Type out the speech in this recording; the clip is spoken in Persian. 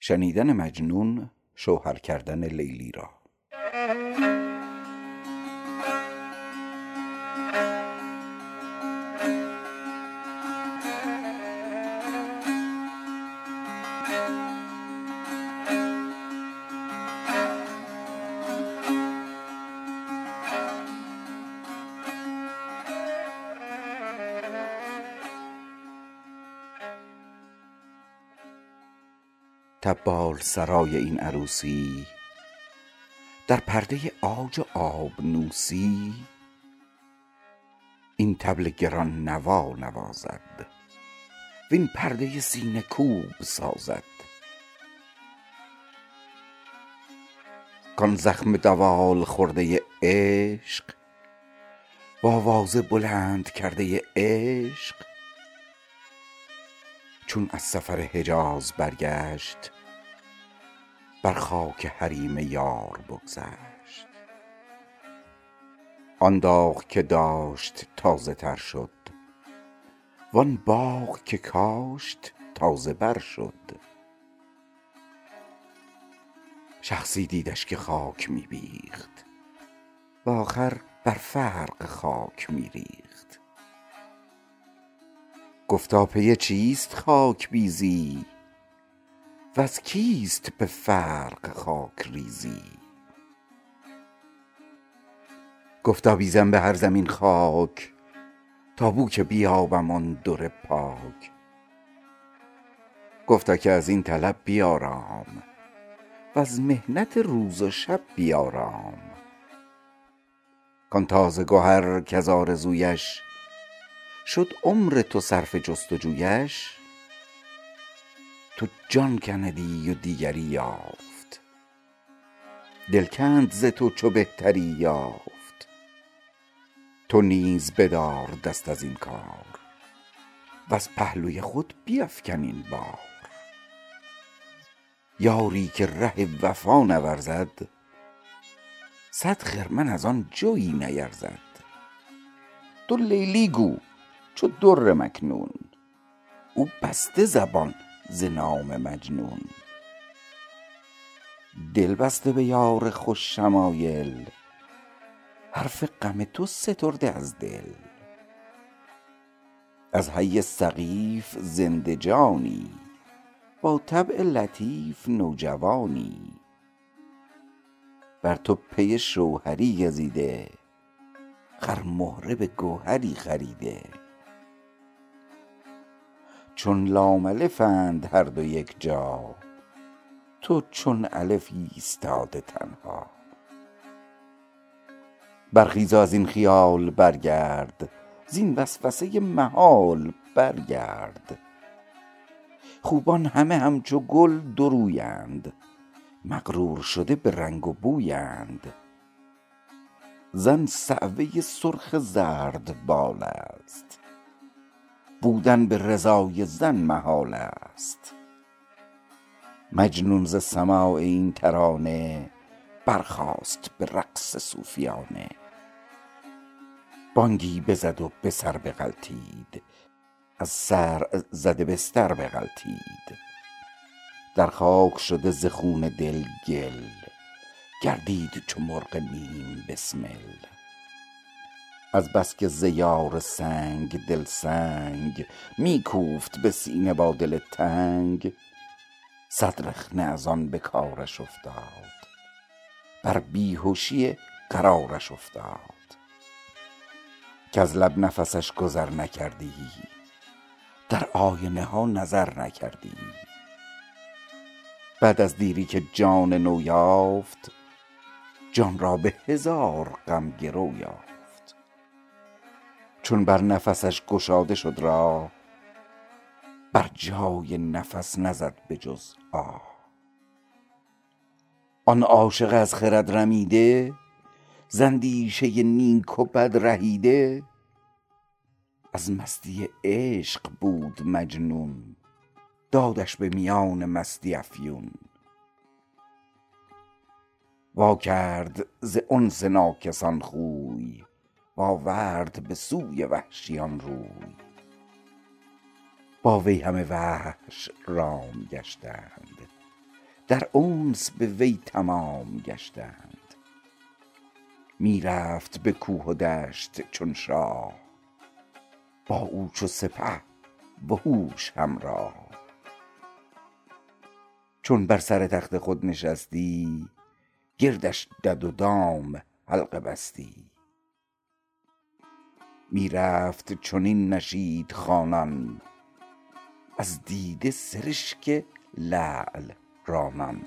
شنیدن مجنون شوهر کردن لیلی را. طبال سرای این عروسی در پرده عاج و آبنوسی این طبل گران نوا نوازد وین پرده سینه کوب سازد. کان زخم دوال خورده عشق بآواز بلند کرده عشق چون از سفر حجاز برگشت بر خاک حریم یار بگذشت. آن داغ که داشت تازه تر شد وان باغ که کاشت تازه بر شد. شخصی دیدش که خاک می بیخت و آخر بر فرق خاک می گفتا پی چیست خاک بیزی؟ وز کیست به فرق خاک ریزی؟ گفتا بیزم به هر زمین خاک تا بو که بیابم آن در پاک. گفتا که از این طلب بیارام وز محنت روز و شب بیارام. کان تازه گهر کز آرزویش شد عمر تو صرف جست و جویش تو جان کندی و دیگری یافت. دل کند ز تو چو بهتری یافت. تو نیز بدار دست از این کار. وز پهلوی خود بیفکن این بار. یاری که ره وفا نورزد صد خرمن از آن جوی نیرزد. تو لیلی گو چو در مکنون. او بسته زبان ز نام مجنون. دل بسته به یار خوش شمایل حرف غم تو سترده از دل. از حی سقیف زنده جانی با طبع لطیف نوجوانی. بر تو پی شوهری گزیده خرمهره به گوهری خریده. چون لام الفند هر دو یک جا تو چون الف ایستاده تنها. برخیز از این خیال برگرد زین وسوسه محال برگرد. خوبان همه همچو گل دو رویند مغرور شده به رنگ و بویند. زن صعوه سرخ زردبال است بودن به رضای زن محال است. مجنون ز سماع این ترانه برخاست به رقص صوفیانه. بانگی بزد و به سر بغلطید از سرع زده بستر بغلطید در خاک شده ز خون دل گل گردید چو مرغ نیم بسمل. از بس که ز یار سنگ دل سنگ می کوفت به سینه با دل تنگ. صد رخنه از آن به کارش افتاد بر بیهشی قرارش افتاد. کز لب نفسش گذر نکردی در آینه ها نظر نکردی. بعد از دیری که جان نو یافت جان را به هزار غم گرو یافت. چون بر نفسش گشاده شد راه بر جای نفس نزد به جز آه. آن عاشق از خرد رمیده ز اندیشه نیک و بد رهیده از مستی عشق بود مجنون دادش به میان مستی افیون. وا کرد ز انس ناکسان خوی آورد به سوی وحشیان روی. با وی همه وحش رام گشتند در انس به وی تمام گشتند. می رفت به کوه و دشت چون شاه با او چو سپه و هوش همراه. چون بر سر تخت خود نشستی گردش دد و دام حلقه بستی. می رفت چنین نشید خوانان از دیده سرشک لعل رانان.